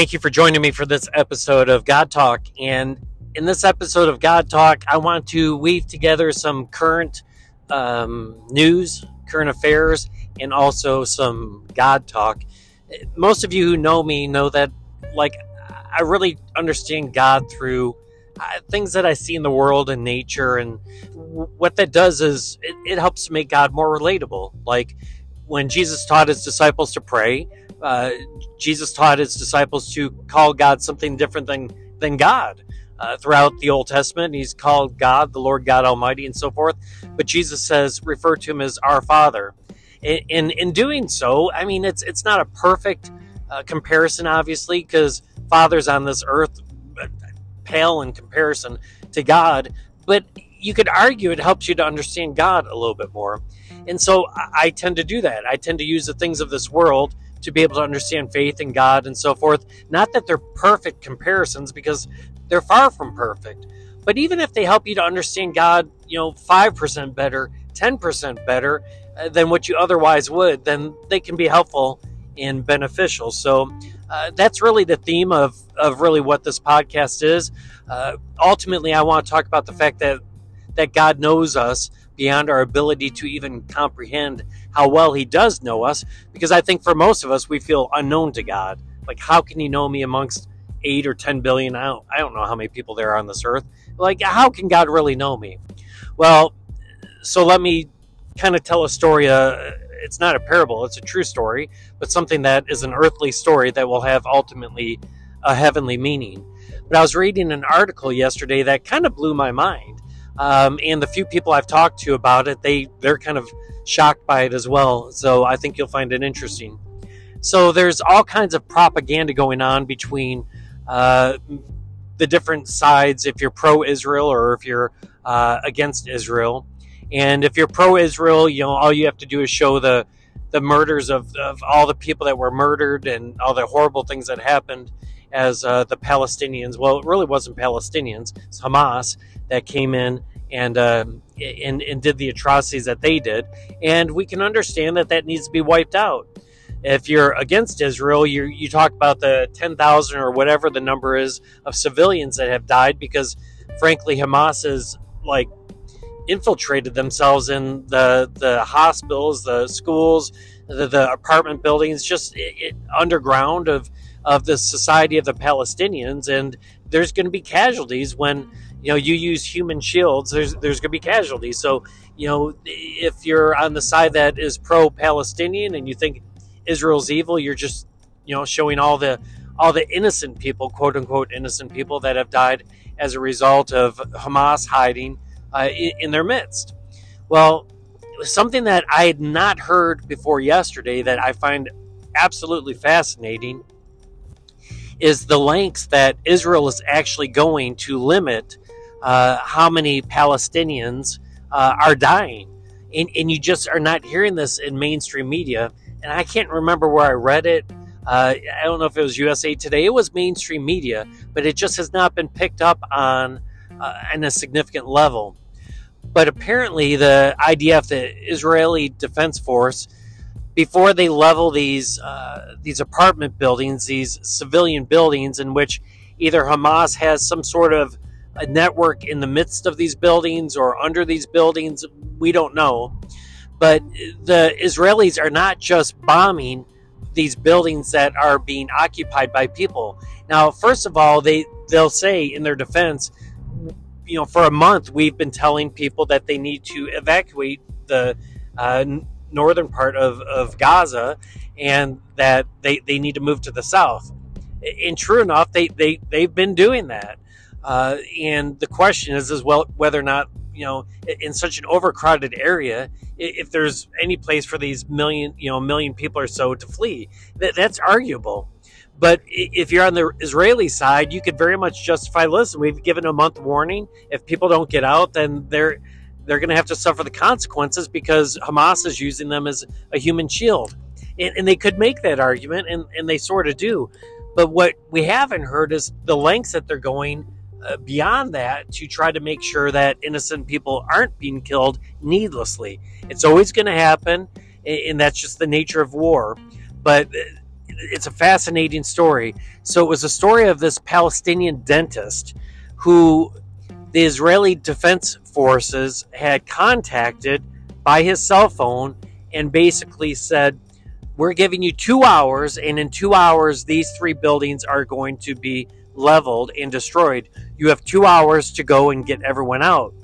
thank you for joining me for this episode of God Talk. And in this episode of God Talk, I want to weave together some current um, news, current affairs, and also some God talk. Most of you who know me know that, like, I really understand God through uh, things that I see in the world and nature. And what that does is it, it helps make God more relatable. Like, when Jesus taught his disciples to pray, uh, Jesus taught his disciples to call God something different than, than God. Uh, throughout the Old Testament, he's called God, the Lord God Almighty, and so forth. But Jesus says, refer to him as our Father. In, in, in doing so, I mean, it's, it's not a perfect uh, comparison, obviously, because fathers on this earth uh, pale in comparison to God. But you could argue it helps you to understand God a little bit more. And so I, I tend to do that. I tend to use the things of this world to be able to understand faith in God and so forth. Not that they're perfect comparisons because they're far from perfect. But even if they help you to understand God, you know, 5% better, 10% better uh, than what you otherwise would, then they can be helpful and beneficial. So uh, that's really the theme of, of really what this podcast is. Uh, ultimately, I want to talk about the fact that that God knows us beyond our ability to even comprehend how well He does know us. Because I think for most of us, we feel unknown to God. Like, how can He know me amongst eight or 10 billion? I don't, I don't know how many people there are on this earth. Like, how can God really know me? Well, so let me kind of tell a story. Uh, it's not a parable, it's a true story, but something that is an earthly story that will have ultimately a heavenly meaning. But I was reading an article yesterday that kind of blew my mind. Um, and the few people I've talked to about it, they they're kind of shocked by it as well. So I think you'll find it interesting. So there's all kinds of propaganda going on between uh, the different sides. If you're pro-Israel or if you're uh, against Israel, and if you're pro-Israel, you know all you have to do is show the the murders of, of all the people that were murdered and all the horrible things that happened as uh, the Palestinians. Well, it really wasn't Palestinians; it's Hamas that came in and, uh, and and did the atrocities that they did. And we can understand that that needs to be wiped out. If you're against Israel, you you talk about the ten thousand or whatever the number is of civilians that have died because, frankly, Hamas is like infiltrated themselves in the the hospitals, the schools, the, the apartment buildings, just it, it, underground of of the society of the Palestinians, and there's going to be casualties when you know you use human shields. There's there's going to be casualties. So you know if you're on the side that is pro-Palestinian and you think Israel's evil, you're just you know showing all the all the innocent people, quote unquote innocent people that have died as a result of Hamas hiding uh, in, in their midst. Well, something that I had not heard before yesterday that I find absolutely fascinating is the lengths that Israel is actually going to limit uh, how many Palestinians uh, are dying. And, and, you just are not hearing this in mainstream media. And I can't remember where I read it. Uh, I don't know if it was USA Today. It was mainstream media, but it just has not been picked up on uh, in a significant level. But apparently, the IDF, the Israeli Defense Force, before they level these uh, these apartment buildings, these civilian buildings, in which either Hamas has some sort of a network in the midst of these buildings or under these buildings, we don't know. But the Israelis are not just bombing these buildings that are being occupied by people. Now, first of all, they they'll say in their defense, you know, for a month we've been telling people that they need to evacuate the uh, northern part of, of Gaza and that they, they need to move to the south. And true enough, they, they, they've been doing that. Uh, and the question is, as well, whether or not, you know, in such an overcrowded area, if there's any place for these million, you know, million people or so to flee, that, that's arguable. But if you're on the Israeli side, you could very much justify. Listen, we've given a month warning. If people don't get out, then they're they're going to have to suffer the consequences because Hamas is using them as a human shield. And, and they could make that argument, and, and they sort of do. But what we haven't heard is the lengths that they're going beyond that to try to make sure that innocent people aren't being killed needlessly. It's always going to happen, and that's just the nature of war. But uh, it's a fascinating story. So it was a story of this Palestinian dentist who the Israeli Defense Forces had contacted by his cell phone and basically said, We're giving you two hours, and in two hours, these three buildings are going to be leveled and destroyed. You have two hours to go and get everyone out.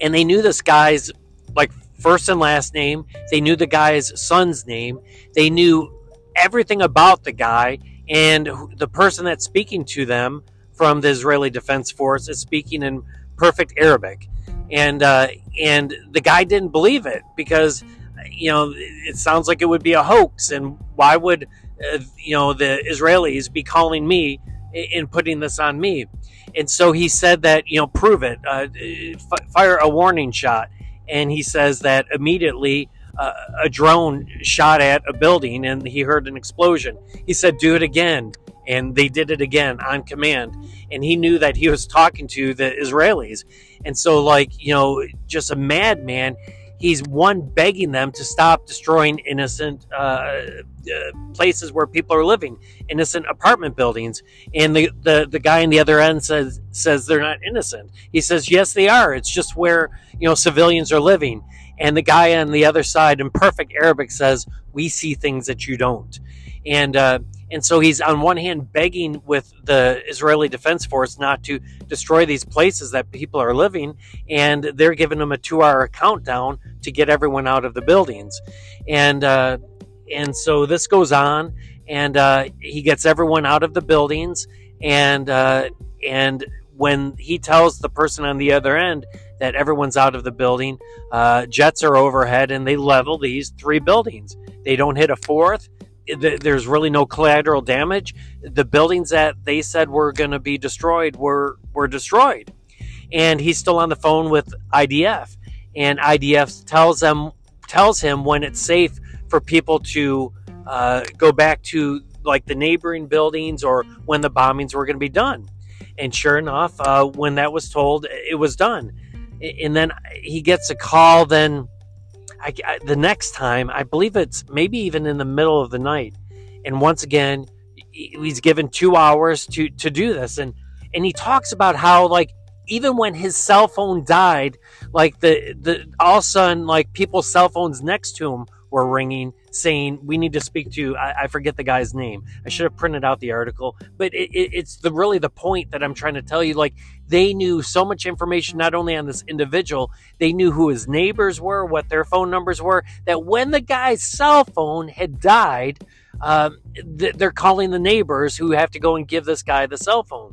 And they knew this guy's like first and last name, they knew the guy's son's name, they knew everything about the guy, and the person that's speaking to them from the Israeli Defense Force is speaking in perfect Arabic, and uh, and the guy didn't believe it because you know it sounds like it would be a hoax, and why would uh, you know the Israelis be calling me and putting this on me? And so he said that you know prove it, uh, f- fire a warning shot, and he says that immediately. Uh, a drone shot at a building and he heard an explosion. He said, Do it again and they did it again on command and he knew that he was talking to the israelis and so like you know just a madman he's one begging them to stop destroying innocent uh, uh, places where people are living innocent apartment buildings and the, the the guy on the other end says says they're not innocent. He says yes they are. It's just where you know civilians are living. And the guy on the other side in perfect arabic says we see things that you don't. And uh, and so he's on one hand begging with the Israeli Defense Force not to destroy these places that people are living, and they're giving him a two-hour countdown to get everyone out of the buildings, and uh, and so this goes on, and uh, he gets everyone out of the buildings, and uh, and when he tells the person on the other end that everyone's out of the building, uh, jets are overhead, and they level these three buildings. They don't hit a fourth there's really no collateral damage. The buildings that they said were going to be destroyed were were destroyed, and he's still on the phone with IDF, and IDF tells them tells him when it's safe for people to uh, go back to like the neighboring buildings or when the bombings were going to be done. And sure enough, uh, when that was told, it was done. And then he gets a call then I, I, the next time, I believe it's maybe even in the middle of the night, and once again, he's given two hours to to do this, and and he talks about how like even when his cell phone died, like the the all of a sudden like people's cell phones next to him were ringing saying we need to speak to I, I, forget the guy's name. I should have printed out the article. But it, it, it's the really the point that i'm trying to tell you like they knew so much information not only on this individual they knew who his neighbors were what their phone numbers were that when the guy's cell phone had died um, th- they're calling the neighbors who have to go and give this guy the cell phone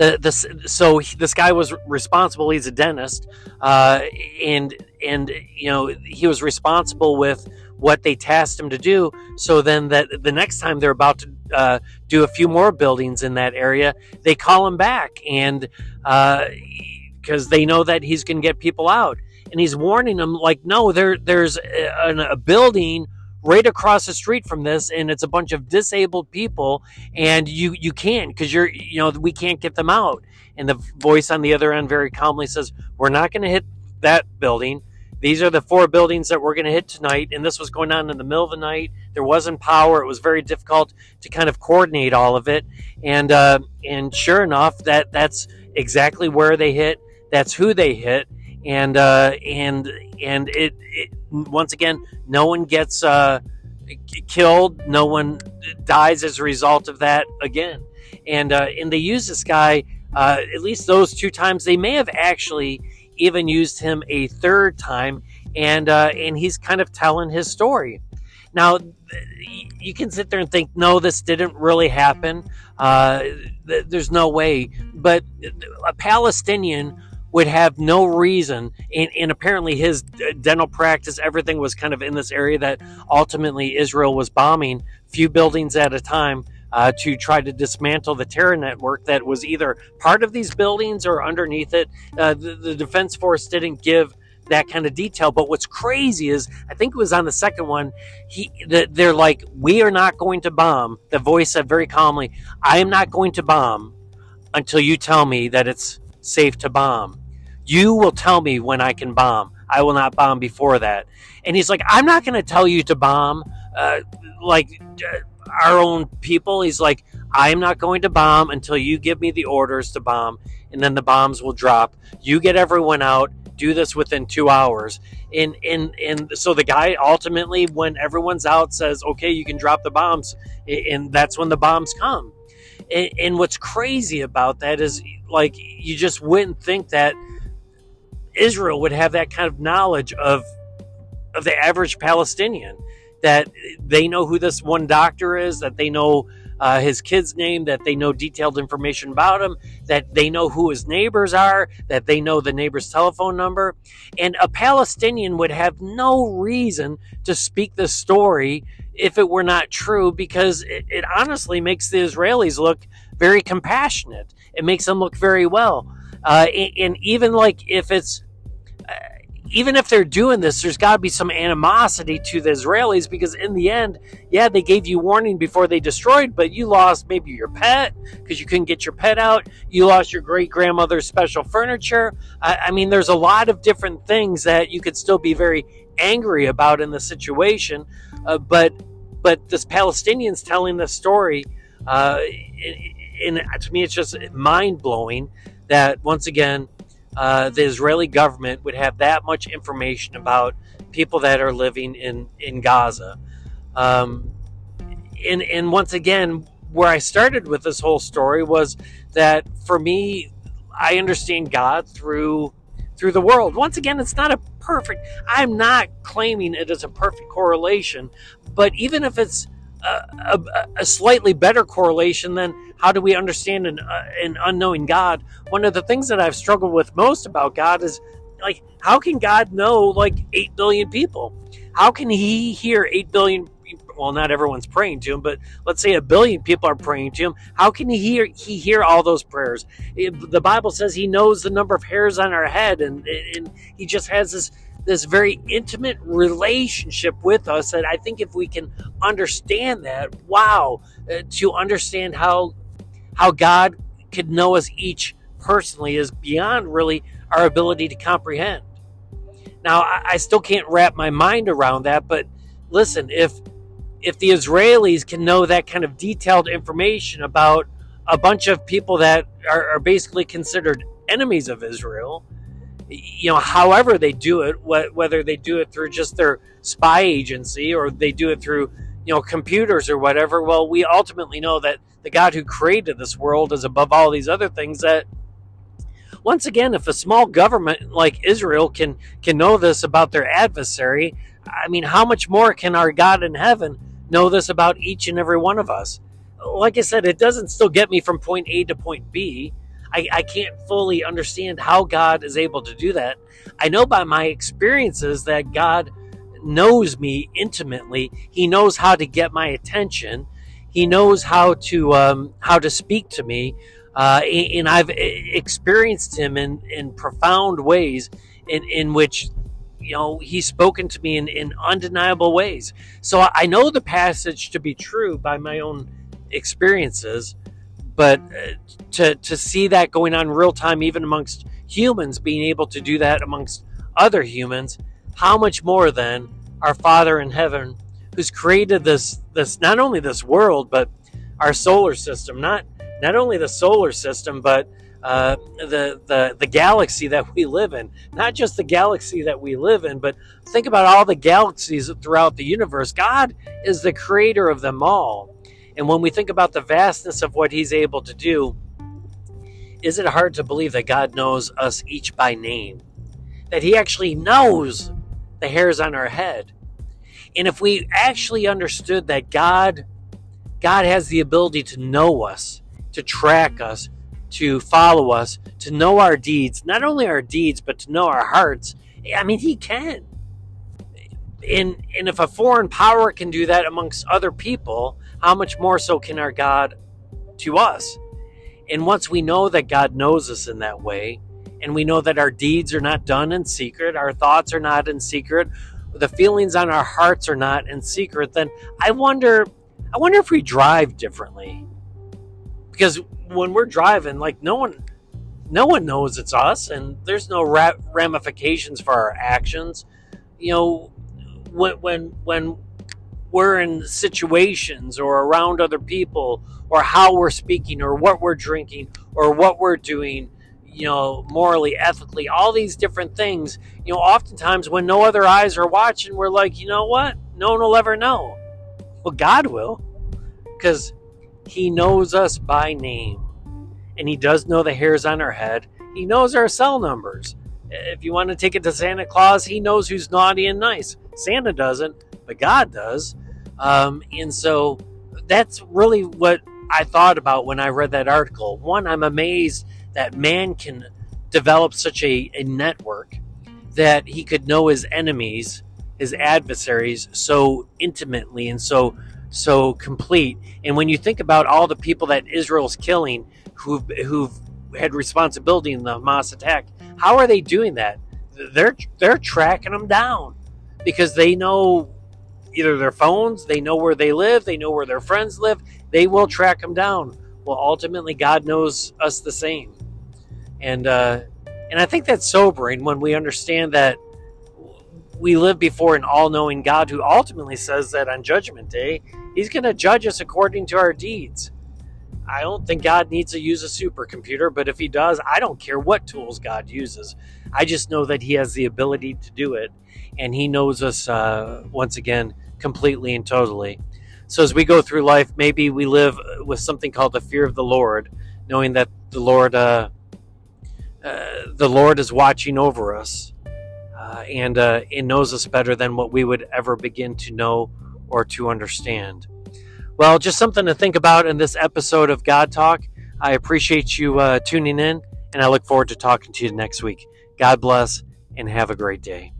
the, this so he, this guy was responsible. He's a dentist, uh, and and you know he was responsible with what they tasked him to do. So then that the next time they're about to uh, do a few more buildings in that area, they call him back and because uh, they know that he's going to get people out, and he's warning them like, no, there there's a, a building right across the street from this and it's a bunch of disabled people and you you can't because you're you know we can't get them out. And the voice on the other end very calmly says we're not going to hit that building. These are the four buildings that we're going to hit tonight. And this was going on in the middle of the night. There wasn't power. It was very difficult to kind of coordinate all of it. And uh, and sure enough that that's exactly where they hit. That's who they hit. And uh, and and it, it, once again no one gets uh, killed. No one dies as a result of that again. And uh, and they use this guy uh, at least those two times. They may have actually even used him a third time. And uh, and he's kind of telling his story. Now you can sit there and think no this didn't really happen. Uh, there's no way. But a palestinian would have no reason and, and, apparently his dental practice everything was kind of in this area that ultimately israel was bombing few buildings at a time uh, to try to dismantle the terror network that was either part of these buildings or underneath it. Uh, the, the defense force didn't give that kind of detail but what's crazy is i think it was on the second one he they're like we are not going to bomb the voice said very calmly i am not going to bomb until you tell me that it's safe to bomb you will tell me when I can bomb. I will not bomb before that. And he's like, I'm not going to tell you to bomb, uh, like uh, our own people. He's like, I'm not going to bomb until you give me the orders to bomb, and then the bombs will drop. You get everyone out. Do this within two hours. And and and so the guy ultimately, when everyone's out, says, "Okay, you can drop the bombs," and that's when the bombs come. And, and what's crazy about that is, like, you just wouldn't think that Israel would have that kind of knowledge of of the average Palestinian. That they know who this one doctor is, that they know uh, his kid's name, that they know detailed information about him, that they know who his neighbors are, that they know the neighbor's telephone number. And a Palestinian would have no reason to speak the story if it were not true because it, it honestly makes the Israelis look very compassionate. It makes them look very well. Uh, and, and even like if it's even if they're doing this, there's got to be some animosity to the Israelis because in the end, yeah, they gave you warning before they destroyed, but you lost maybe your pet because you couldn't get your pet out. You lost your great grandmother's special furniture. I, I, mean, there's a lot of different things that you could still be very angry about in the situation, uh, but but this Palestinians telling the story, uh, and to me, it's just mind blowing that once again uh, the Israeli government would have that much information about people that are living in in Gaza. Um, and and once again, where I started with this whole story was that for me, I understand God through through the world. Once again, it's not a perfect. I'm not claiming it is a perfect correlation, but even if it's a, a, slightly better correlation, than how do we understand an, uh, an unknowing God? One of the things that I've struggled with most about God is like, how can God know like 8 billion people? How can He hear 8 billion well, not everyone's praying to him, but let's say a billion people are praying to him. How can he hear he hear all those prayers? The Bible says he knows the number of hairs on our head, and and he just has this this very intimate relationship with us. And I think if we can understand that, wow, uh, to understand how how God could know us each personally is beyond really our ability to comprehend. Now, I, I still can't wrap my mind around that, but listen, if if the Israelis can know that kind of detailed information about a bunch of people that are, are basically considered enemies of Israel, you know, however they do it, whether they do it through just their spy agency or they do it through, you know, computers or whatever, well, we ultimately know that the God who created this world is above all these other things that once again if a small government like Israel can can know this about their adversary I mean how much more can our God in heaven know this about each and every one of us? Like I said it doesn't still get me from point A to point B I, I can't fully understand how God is able to do that. I know by my experiences that God knows me intimately. He knows how to get my attention. He knows how to um, how to speak to me, uh, and I've experienced him in in profound ways, in in which you know he's spoken to me in, in undeniable ways. So I know the passage to be true by my own experiences, but uh, to to see that going on real time, even amongst humans, being able to do that amongst other humans, how much more then our Father in heaven who's created this this not only this world but our solar system not not only the solar system but uh, the the the galaxy that we live in. Not just the galaxy that we live in but think about all the galaxies throughout the universe. God is the creator of them all and when we think about the vastness of what he's able to do is it hard to believe that god knows us each by name that he actually knows the hairs on our head and if we actually understood that God God has the ability to know us, to track us, to follow us, to know our deeds, not only our deeds, but to know our hearts. I mean, he can. And, and if a foreign power can do that amongst other people, how much more so can our God to us? And once we know that God knows us in that way, and we know that our deeds are not done in secret, our thoughts are not in secret, the feelings on our hearts are not in secret, then I wonder I wonder if we drive differently. Because when we're driving, like no one no one knows it's us, and there's no ra- ramifications for our actions. You know, when when when we're in situations or around other people, or how we're speaking, or what we're drinking, or what we're doing, you know, morally, ethically, all these different things. You know, oftentimes when no other eyes are watching, we're like, you know what? No one will ever know. Well, God will, because He knows us by name and he does know the hairs on our head. He knows our cell numbers. If you want to take it to Santa Claus, he knows who's naughty and nice. Santa doesn't, but God does. Um, and so that's really what I thought about when I read that article. One, I'm amazed that man can develop such a, a network that he could know his enemies, his adversaries, so intimately and so so complete. And when you think about all the people that Israel's killing, who've who've had responsibility in the Hamas attack. How are they doing that? They're they're tracking them down because they know either their phones, they know where they live, they know where their friends live. They will track them down. Well, ultimately, God knows us the same, and uh, and I think that's sobering when we understand that we live before an all-knowing God who ultimately says that on Judgment Day, He's going to judge us according to our deeds. I don't think God needs to use a supercomputer, but if he does, I don't care what tools God uses. I just know that he has the ability to do it, and he knows us uh, once again completely and totally. So as we go through life, maybe we live with something called the fear of the Lord, knowing that the Lord, uh, uh, the Lord is watching over us, uh, and uh, it knows us better than what we would ever begin to know or to understand. Well, just something to think about in this episode of God Talk. I appreciate you uh, tuning in, and I look forward to talking to you next week. God bless, and have a great day.